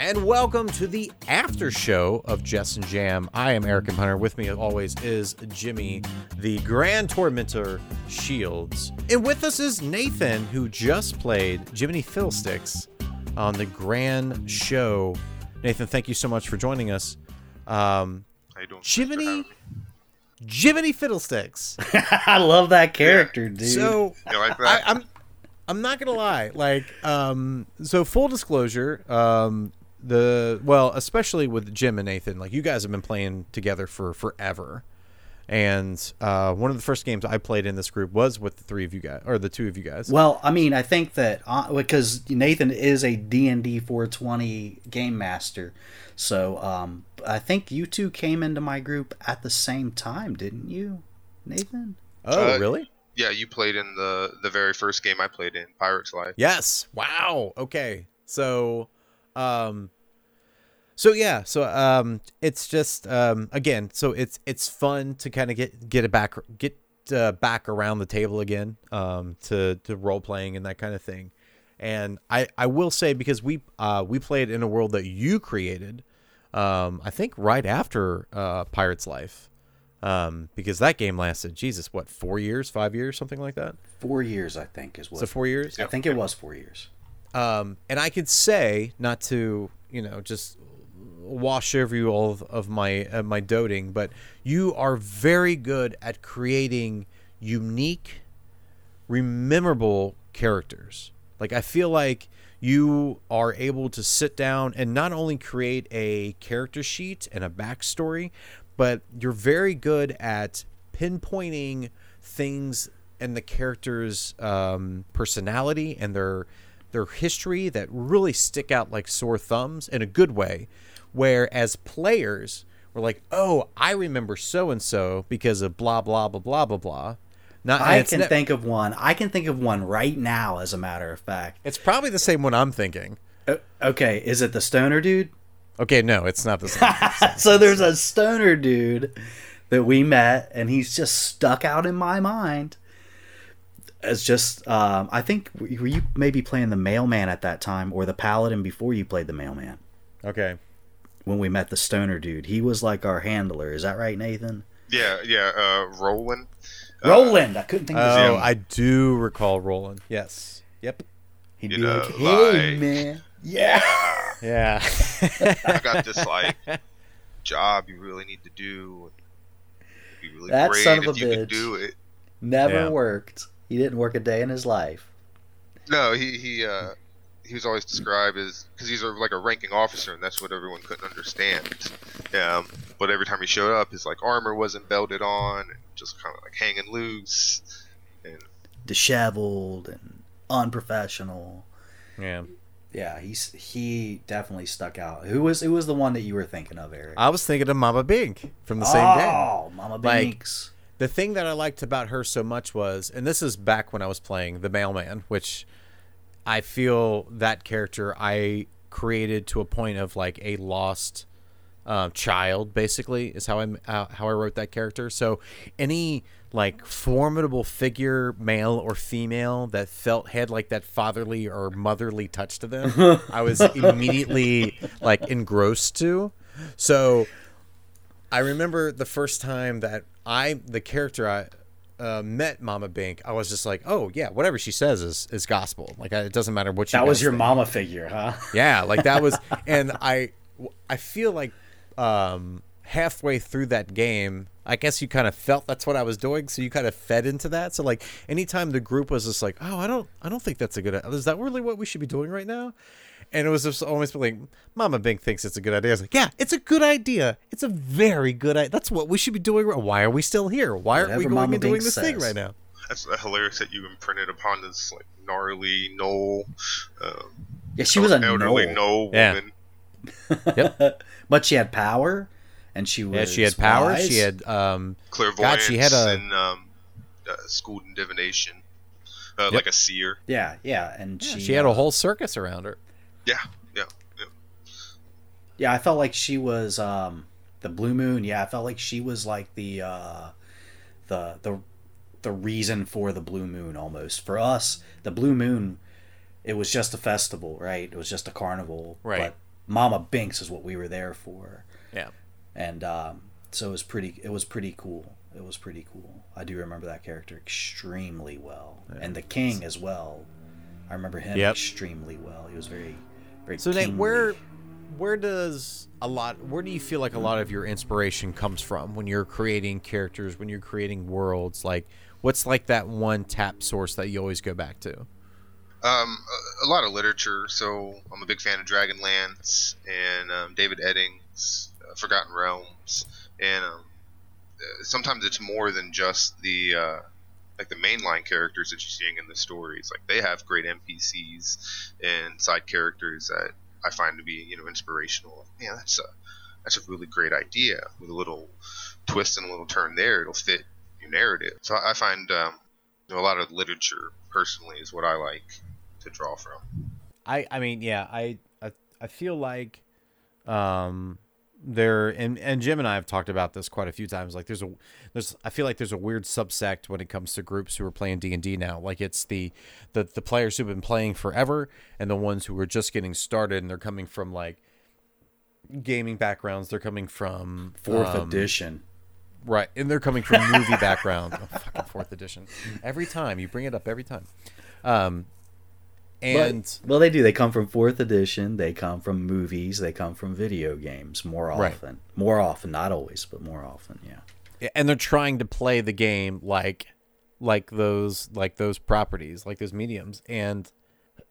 and welcome to the after show of Jes and Jam. I am Eric and Hunter. With me, as always, is Jimmy, the Grand Tormentor Shields. And with us is Nathan, who just played Jiminy Fiddlesticks on the Grand Show. Nathan, thank you so much for joining us. Um, How you doing? Jiminy, Jiminy Fiddlesticks. I love that character, dude. So You like I, I'm I'm not gonna lie. Like, um, so full disclosure, um, the well, especially with Jim and Nathan, like you guys have been playing together for forever, and uh, one of the first games I played in this group was with the three of you guys or the two of you guys. well, I mean, I think that uh, because Nathan is a D and D 420 game master, so um, I think you two came into my group at the same time, didn't you, Nathan? oh, uh, really? yeah, you played in the the very first game I played in, Pirates Life. Yes. Wow. Okay. So, um, so yeah. So um, it's just um, again. So it's it's fun to kind of get get it back get uh, back around the table again. Um, to to role playing and that kind of thing. And I I will say because we uh we played in a world that you created. Um, I think right after uh Pirates Life. Um, because that game lasted, Jesus, what, four years, five years, something like that? Four years, I think, is what. So four years? I think it was four years. Um, and I could say, not to you know just wash over you all of, of my uh, my doting, but you are very good at creating unique, rememberable characters. Like I feel like you are able to sit down and not only create a character sheet and a backstory, but you're very good at pinpointing things and the character's um, personality and their their history that really stick out like sore thumbs in a good way. Whereas players were like, "Oh, I remember so and so because of blah blah blah blah blah blah." Not, I can ne- think of one. I can think of one right now, as a matter of fact. It's probably the same one I'm thinking. O- okay, is it the stoner dude? Okay, no, it's not the same. so there's a stoner dude that we met, and he's just stuck out in my mind as just. Um, I think were you maybe playing the mailman at that time, or the paladin before you played the mailman? okay. When we met the stoner dude, he was like our handler. Is that right, Nathan? Yeah, yeah. Uh, Roland. Uh, Roland. I couldn't think of his Oh, name. I do recall Roland. Yes. Yep. He'd you be know, like, "Hey, like- man, yeah." Yeah. I got this like job you really need to do. It'd be really That great son of if a you bitch. could do it. Never Yeah. worked. He didn't work a day in his life. No, he he uh he was always described as because he's a, like a ranking officer, and that's what everyone couldn't understand. Um, but every time he showed up, his like armor wasn't belted on, and just kind of like hanging loose. And Disheveled and unprofessional. yeah. Yeah, he's he definitely stuck out. Who was who was the one that you were thinking of, Eric? I was thinking of Mama Bink from the same day. Oh, Mama Like- Binks. The thing that I liked about her so much was, and this is back when I was playing the mailman, which I feel that character I created to a point of like a lost uh, child, basically, is how I uh, how I wrote that character. So any like formidable figure, male or female, that felt had like that fatherly or motherly touch to them, I was immediately like engrossed to. So I remember the first time that I, the character I uh, met Mama Bink, I was just like, oh yeah, whatever she says is is gospel. Like I, it doesn't matter what she. That was your think. mama figure, huh? Yeah, like that was, and I, I feel like um, halfway through that game, I guess you kind of felt that's what I was doing, so you kind of fed into that. So like, anytime the group was just like, oh, I don't, I don't think that's a good. Is that really what we should be doing right now? And it was just almost like, Mama Bink thinks it's a good idea. I was like, yeah, it's a good idea. It's a very good idea. That's what we should be doing. Why are we still here? Why aren't we going Mama and doing Bink this thing right now? that's uh, hilarious that you imprinted upon this like gnarly gnoll. Um, Yeah, she was a elderly gnoll. gnoll Yeah. woman. but she had power, and she was Yeah, she had power. wise. She had um, clairvoyance she had a- and um, uh, schooled in divination, uh, Yep. like a seer. yeah, yeah, and yeah, she she had uh, a whole circus around her. Yeah, yeah, yeah. Yeah, I felt like she was um the blue moon. Yeah, I felt like she was like the uh the the the reason for the blue moon almost. For us, the blue moon it was just a festival, right? It was just a carnival. Right. But Mama Binks is what we were there for, Yeah. and um, so it was pretty. It was pretty cool. It was pretty cool. I do remember that character extremely well, and the king as well. I remember him Yep. extremely well. He was very, very. So Nate, where where does a lot where do you feel like a lot of your inspiration comes from when you're creating characters, when you're creating worlds? Like what's like that one tap source that you always go back to? Um, a, a lot of literature. So I'm a big fan of Dragonlance and um, David Eddings, uh, Forgotten Realms, and um, uh, sometimes it's more than just the uh, like the mainline characters that you're seeing in the stories. Like they have great NPCs and side characters that I find to be you know inspirational. Man, that's a that's a really great idea with a little twist and a little turn there. It'll fit your narrative. So I find um, you know, a lot of literature personally is what I like to draw from. I I mean, yeah, I I, I feel like um there and and Jim and I have talked about this quite a few times like there's a there's I feel like there's a weird subsect when it comes to groups who are playing D&D now like it's the the the players who've been playing forever and the ones who are just getting started and they're coming from like gaming backgrounds they're coming from fourth um, edition? Right, and they're coming from movie background. Oh, fucking fourth edition. Every time you bring it up, every time. Um, and But- well, they do. They come from fourth edition. They come from movies. They come from video games more Right. often. More often, not always, but more often. Yeah. and they're trying to play the game like like those like those properties, like those mediums. And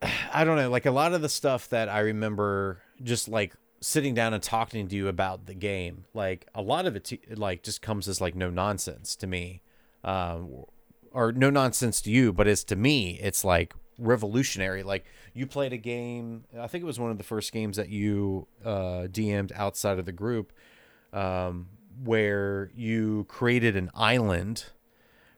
I don't know, like a lot of the stuff that I remember just like sitting down and talking to you about the game, like a lot of it t- like just comes as like no nonsense to me. Um or no nonsense to you, but as to me, it's like revolutionary. Like you played a game, I think it was one of the first games that you uh, DM'd outside of the group, um, where you created an island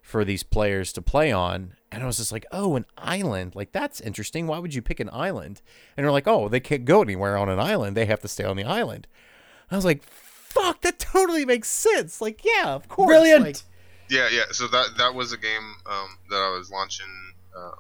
for these players to play on. And I was just like, oh, an island. Like, that's interesting. Why would you pick an island? And they're like, oh, they can't go anywhere on an island. They have to stay on the island. I was like, fuck, that totally makes sense. Like, yeah, of course. Brilliant. Like, Yeah, yeah. So that that was a game um, that I was launching uh,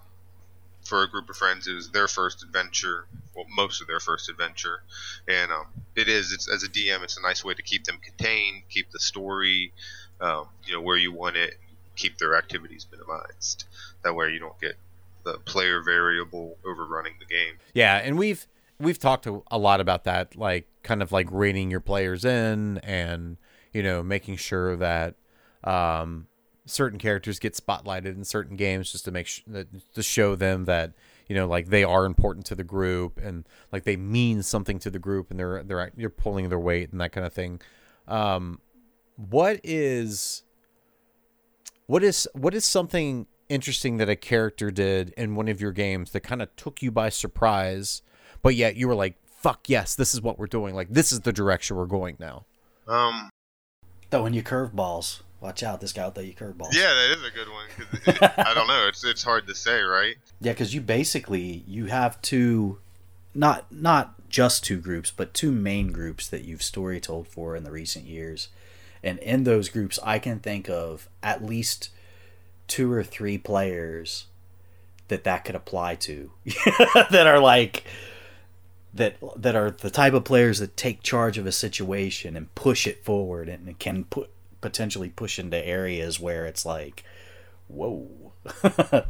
for a group of friends. It was their first adventure, well, most of their first adventure, and um, it is. It's as a DM, it's a nice way to keep them contained, keep the story, um, you know, where you want it, keep their activities minimized. That way, you don't get the player variable overrunning the game. Yeah, and we've we've talked a lot about that, like kind of like rating your players in, and you know making sure that um, certain characters get spotlighted in certain games, just to make sh- that to show them that you know like they are important to the group and like they mean something to the group, and they're they're you're pulling their weight and that kind of thing. Um, what is what is what is something interesting that a character did in one of your games that kind of took you by surprise, but yet you were like, "Fuck yes, this is what we're doing. Like this is the direction we're going now." Um, Throwing you curveballs. Watch out, this guy will throw you curveballs. yeah, that is a good one. 'cause it- I don't know. It's it's hard to say, right? Yeah, because you basically you have two, not not just two groups, but two main groups that you've story told for in the recent years, and in those groups, I can think of at least two or three players that that could apply to, that are like that that are the type of players that take charge of a situation and push it forward and can put potentially push into areas where it's like, whoa.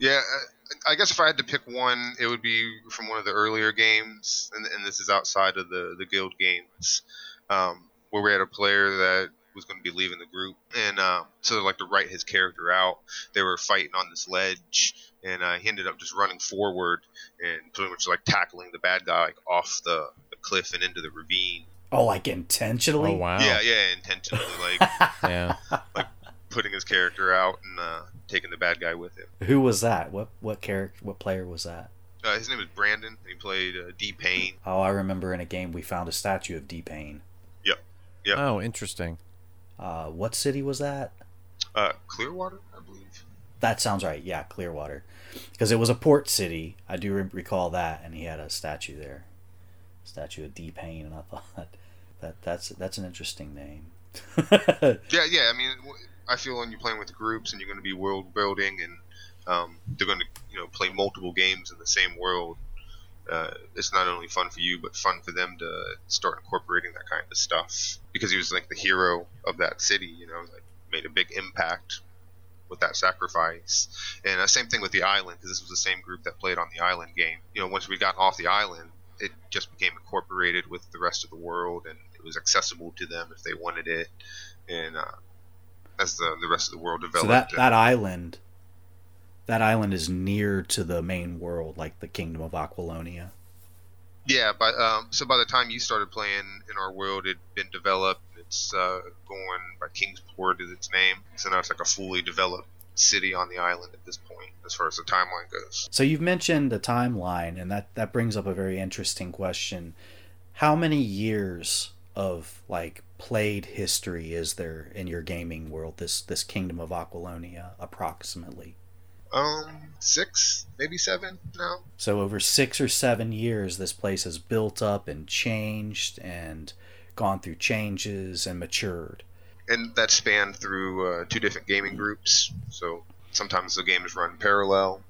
Yeah, uh, I guess if I had to pick one, it would be from one of the earlier games, and, and this is outside of the the guild games, um, where we had a player that was going to be leaving the group, and uh, so like to write his character out, they were fighting on this ledge, and uh, he ended up just running forward and pretty much like tackling the bad guy like off the, the cliff and into the ravine. Oh, like intentionally? Oh wow! Yeah, yeah, intentionally like yeah. Like putting his character out and uh, taking the bad guy with him. Who was that? What what character? What player was that? Uh, his name is Brandon. He played uh, D Payne. Oh, I remember in a game we found a statue of D Payne. Yep. Oh, interesting. Uh, what city was that? Uh, Clearwater, I believe. That sounds right. Yeah, Clearwater, because it was a port city. I do re- recall that, and he had a statue there, statue of D Payne, and I thought that that's that's an interesting name. Yeah, yeah. I mean, I feel when you're playing with groups and you're going to be world building and um, they're going to, you know, play multiple games in the same world, uh, it's not only fun for you but fun for them to start incorporating that kind of stuff because he was like the hero of that city you know like made a big impact with that sacrifice and uh, same thing with the island because this was the same group that played on the island game you know once we got off the island it just became incorporated with the rest of the world and it was accessible to them if they wanted it and uh, as the, the rest of the world developed So that that island, that island is near to the main world, like the Kingdom of Aquilonia. Yeah, but um, so by the time you started playing in our world, it'd been developed. It's uh, going by Kingsport is its name. So now it's like a fully developed city on the island at this point, as far as the timeline goes. So you've mentioned the timeline, and that that brings up a very interesting question. How many years of like played history is there in your gaming world? This this Kingdom of Aquilonia, approximately. Um, six, maybe seven now. So over six or seven years, this place has built up and changed and gone through changes and matured. And that spanned through uh, two different gaming groups. So sometimes the games run parallel,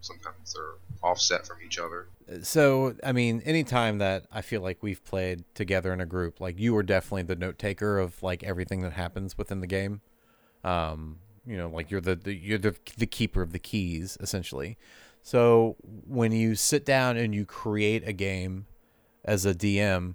sometimes they're offset from each other. So, I mean, anytime that I feel like we've played together in a group, like you were definitely the note taker of like everything that happens within the game. Um, you know, like you're the, the you're the the keeper of the keys essentially. So when you sit down and you create a game as a DM,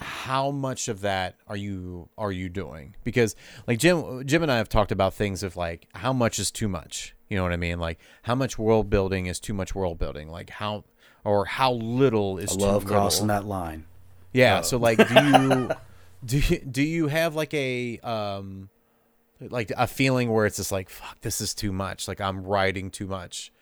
how much of that are you are you doing? Because like Jim Jim and I have talked about things of like how much is too much. You know what I mean? Like how much world building is too much world building? Like how or how little is I too love little? crossing that line. Yeah. Uh, So like, do you do you, do you have like a um like a feeling where it's just like fuck this is too much like I'm writing too much.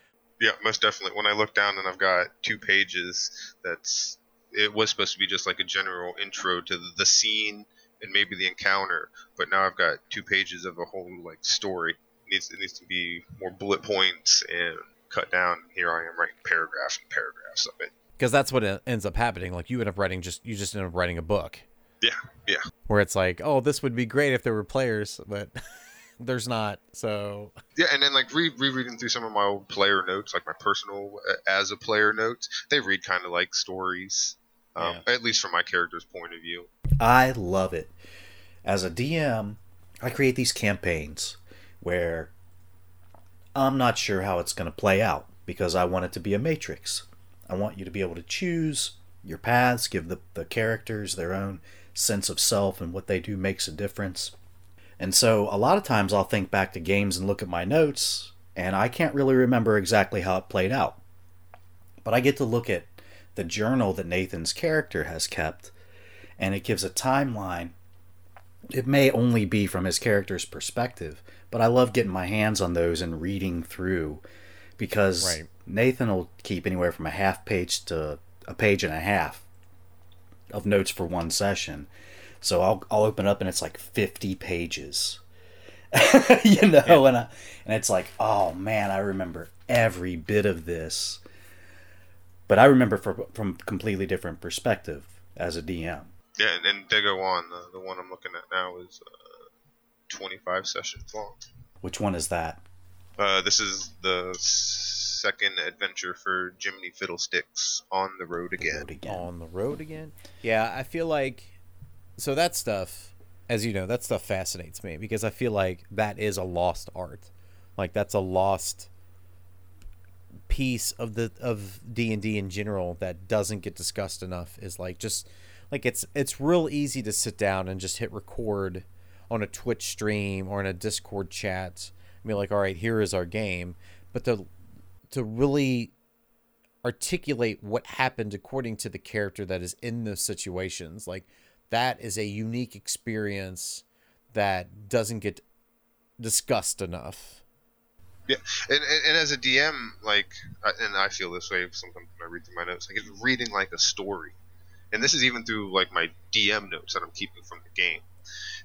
Yeah, most definitely. When I look down and I've got two pages, that's it was supposed to be just like a general intro to the scene and maybe the encounter, but now I've got two pages of a whole like story. It needs it needs to be more bullet points and cut down. Here I am writing paragraphs and paragraphs of it. Because that's what ends up happening. Like you end up writing just you just end up writing a book Yeah, yeah. where it's like, oh, this would be great if there were players, but there's not. So Yeah, and then like re- rereading through some of my old player notes, like my personal uh, as a player notes, they read kind of like stories, um, at least from my character's point of view. I love it. As a DM, I create these campaigns where I'm not sure how it's going to play out because I want it to be a matrix. I want you to be able to choose your paths, give the, the characters their own sense of self, and what they do makes a difference. And so a lot of times I'll think back to games and look at my notes, and I can't really remember exactly how it played out. But I get to look at the journal that Nathan's character has kept, and it gives a timeline. It may only be from his character's perspective, but I love getting my hands on those and reading through because Right. Nathan will keep anywhere from a half page to a page and a half of notes for one session. So I'll I'll open up and it's like 50 pages. you know, and I, and it's like, "Oh man, I remember every bit of this." But I remember from from completely different perspective as a DM. Yeah, and, and they go on. The, the one I'm looking at now is uh, 25 sessions long. Which one is that? Uh, this is the second adventure for Jiminy Fiddlesticks on the road again. Road again. on the road again. Yeah, I feel like so that stuff, as you know, that stuff fascinates me because I feel like that is a lost art. Like that's a lost piece of the of D&D in general that doesn't get discussed enough is like just like it's it's real easy to sit down and just hit record on a Twitch stream or in a Discord chat and be like, "All right, here is our game." But to to really articulate what happened according to the character that is in those situations like that is a unique experience that doesn't get discussed enough Yeah, and, and, and as a DM, like, and I feel this way sometimes when I read through my notes. Like, it's reading like a story, and this is even through like my DM notes that I'm keeping from the game.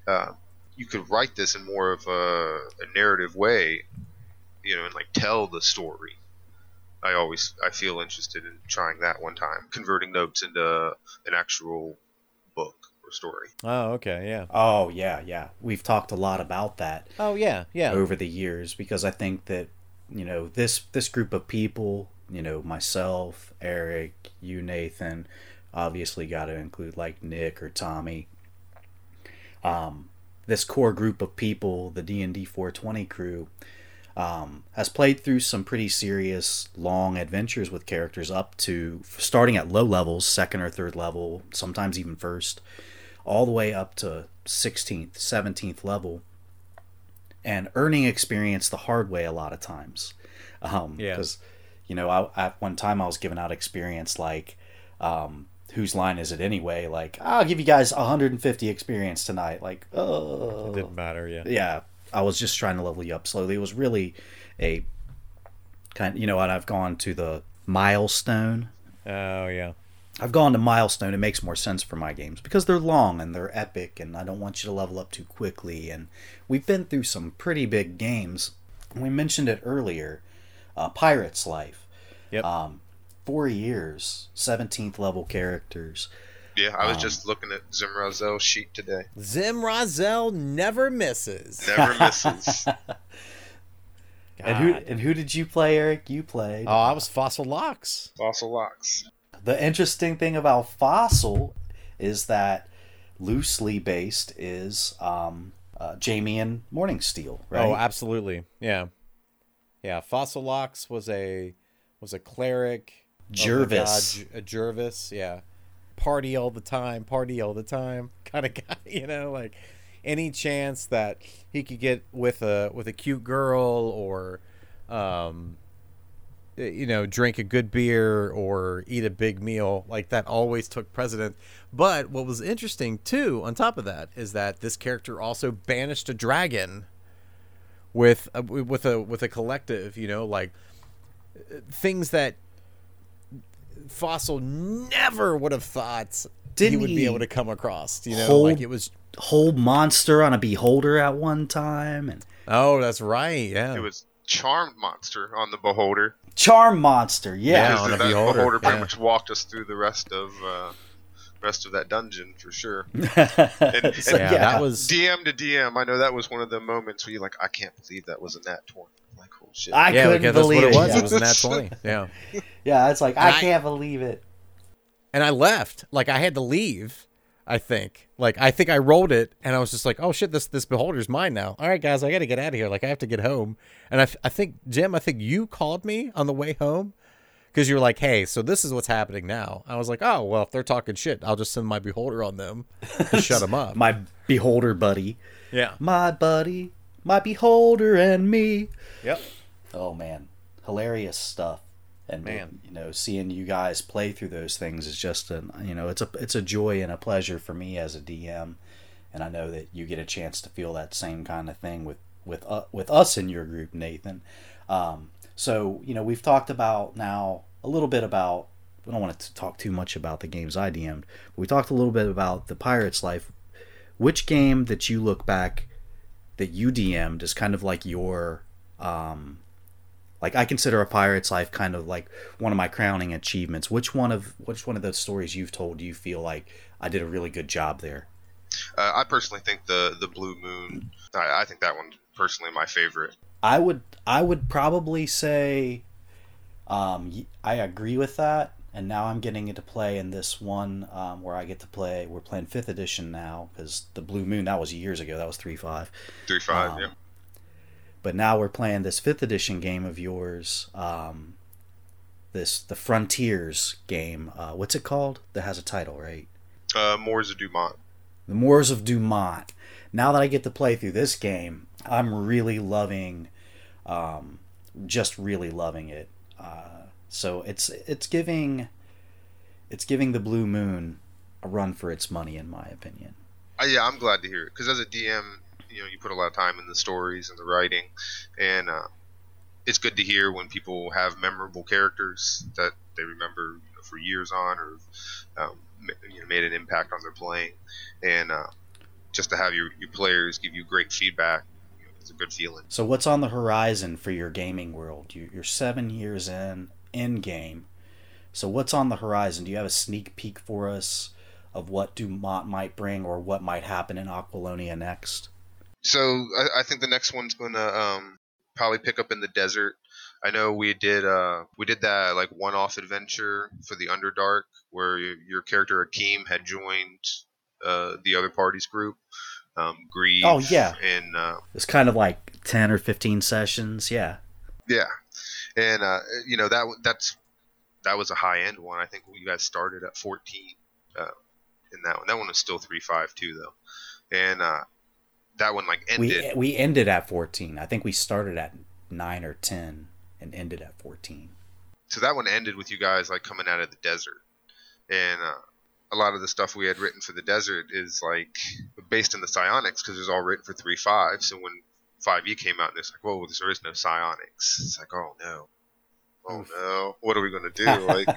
Uh, you could write this in more of a, a narrative way, you know, and like tell the story. I always I feel interested in trying that one time, converting notes into an actual book story. oh okay yeah Oh yeah, yeah. We've talked a lot about that oh yeah yeah over the years because I think that you know this this group of people you know myself, Eric, you, Nathan. Obviously, got to include like Nick or Tommy. Um, this core group of people, the D and D 420 crew, um, has played through some pretty serious long adventures with characters up to starting at low levels, second or third level, sometimes even first, all the way up to 16th, 17th level, and earning experience the hard way a lot of times. Um, Yeah. Because, you know, I, at one time I was giving out experience like, um, whose line is it anyway? Like, I'll give you guys 150 experience tonight. Like, oh, Didn't matter. Yeah. yeah, I was just trying to level you up slowly. It was really a kind, you know, and I've gone to the milestone. Oh yeah. I've gone to milestone. It makes more sense for my games because they're long and they're epic, and I don't want you to level up too quickly. And we've been through some pretty big games. We mentioned it earlier. Uh, Pirate's Life. Yep. Um, four years, seventeenth level characters. Yeah, I was Um, just looking at Zimrazel's sheet today. Zimrazel never misses. Never misses. And who and who did you play, Eric? You played. Oh, I was Fossil Locks. Fossil locks. The interesting thing about Fossil is that loosely based is um, uh, Jamie and Morningsteel, right? Oh, absolutely. Yeah. Yeah. Fossil Locks was a was a cleric. Jervis. a Jervis. Yeah. Party all the time. Party all the time. Kind of guy. You know, like any chance that he could get with a with a cute girl or, um, you know, drink a good beer or eat a big meal, like that always took precedent. But what was interesting too, on top of that, is that this character also banished a dragon with a, with a with a collective. You know, like uh, things that Fossil never would have thought he Didn't would be able to come across. You know, hold- like it was. Whole monster on a beholder at one time, and Oh, that's right. Yeah. It was Charmed Monster on the Beholder. Charm monster. Yeah, Yeah, Because on Beholder, Beholder pretty yeah. much walked us through the rest of uh, rest of that dungeon for sure. And, So, yeah, that was. DM to DM, I know that was one of the moments where you're like, I can't believe that was a nat twenty. I'm like, oh shit. I yeah, couldn't because that's believe what it was. Yeah. It was an at twenty. Yeah. yeah, it's like I I- can't believe it. and I left. Like I had to leave. I think. Like I think I rolled it, and I was just like, "Oh shit, this this beholder's mine now." All right, guys, I got to get out of here. Like I have to get home. And I, I think Jim, I think you called me on the way home because you were like, "Hey, so this is what's happening now." I was like, "Oh well, if they're talking shit, I'll just send my beholder on them to shut them up." My beholder buddy, yeah. my buddy, my beholder, and me. Yep. Oh man, hilarious stuff. And Man. you know, seeing you guys play through those things is just an you know, it's a it's a joy and a pleasure for me as a DM, and I know that you get a chance to feel that same kind of thing with with uh, with us in your group, Nathan. Um, so you know, we've talked about now a little bit about. We don't want to talk too much about the games I DM'd. But we talked a little bit about the Pirate's Life. Which game that you look back that you DM'd is kind of like your um, like I consider a pirate's life kind of like one of my crowning achievements. Which one of which one of those stories you've told do you feel like I did a really good job there? Uh, I personally think the the Blue Moon. I, I think that one personally my favorite. I would I would probably say um, I agree with that. And now I'm getting into play in this one um, where I get to play. We're playing fifth edition now because the Blue Moon that was years ago. That was three five. Three five. Um, yeah. But now we're playing this fifth edition game of yours. Um, this the Frontiers game. Uh, what's it called? That has a title, right? Uh, Moors of Dumont. The Moors of Dumont. Now that I get to play through this game, I'm really loving, um, just really loving it. Uh, so it's it's giving, it's giving the Blue Moon a run for its money, in my opinion. Uh, yeah, I'm glad to hear it because as a DM, you know, you put a lot of time in the stories and the writing, and uh, it's good to hear when people have memorable characters that they remember you know, for years on, or um, you know, made an impact on their playing, and uh, just to have your, your players give you great feedback, it's a good feeling. So what's on the horizon for your gaming world? You, you're seven years in in game. So what's on the horizon? Do you have a sneak peek for us of what Dumont might bring or what might happen in Aquilonia next? So I, I think the next one's going to um, probably pick up in the desert. I know we did uh we did that like one-off adventure for the Underdark where your, your character Akeem had joined uh the other party's group. Um, Grieve. Oh, yeah. and uh, It's kind of like ten or fifteen sessions. Yeah. yeah, and uh, you know that that's that was a high end one. I think you guys started at 14 uh, in that one. That one was still three five two though, and uh, that one like ended. We we ended at fourteen. I think we started at nine or ten and ended at fourteen. so that one ended with you guys like coming out of the desert, and uh, a lot of the stuff we had written for the desert is like based in the psionics because it was all written for three five. So when five E came out, and it's like, whoa, there is no psionics. It's like, oh no, oh no, what are we gonna do? Like,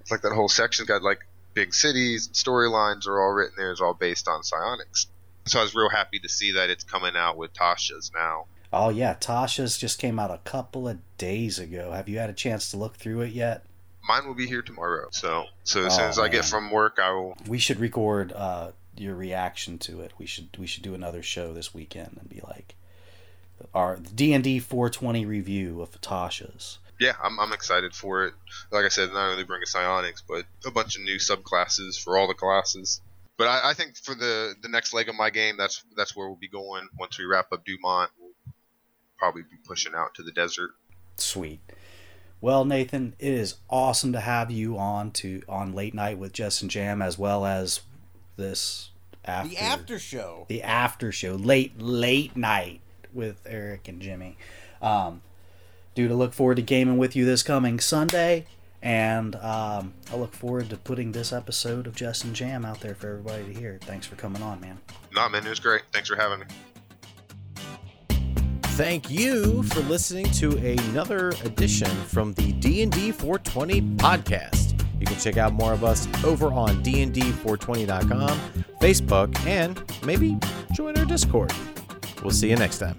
it's like that whole section's got like big cities, storylines are all written there, it's all based on psionics. So I was real happy to see that it's coming out with Tasha's now. Oh yeah, Tasha's just came out a couple of days ago. Have you had a chance to look through it yet? Mine will be here tomorrow. So so as Oh, soon as I get from work, I will We should record uh, your reaction to it. We should we should do another show this weekend and be like our D and D 420 review of Tasha's. yeah, I'm, I'm excited for it. Like I said, not only bring a psionics, but a bunch of new subclasses for all the classes. But I, I think for the the next leg of my game, that's that's where we'll be going once we wrap up Dumont. We'll probably be pushing out to the desert. Sweet. Well, Nathan, it is awesome to have you on to on late night with Jes and Jam as well as this after The after show. the after show, late late night with Eric and Jimmy. Um, dude, I look forward to gaming with you this coming Sunday, and um, I look forward to putting this episode of Jes and Jam out there for everybody to hear. Thanks for coming on, man. Not man, it was great. Thanks for having me. Thank you for listening to another edition from the D&D 420 podcast. You can check out more of us over on dnd420.com, Facebook, and maybe join our Discord. We'll see you next time.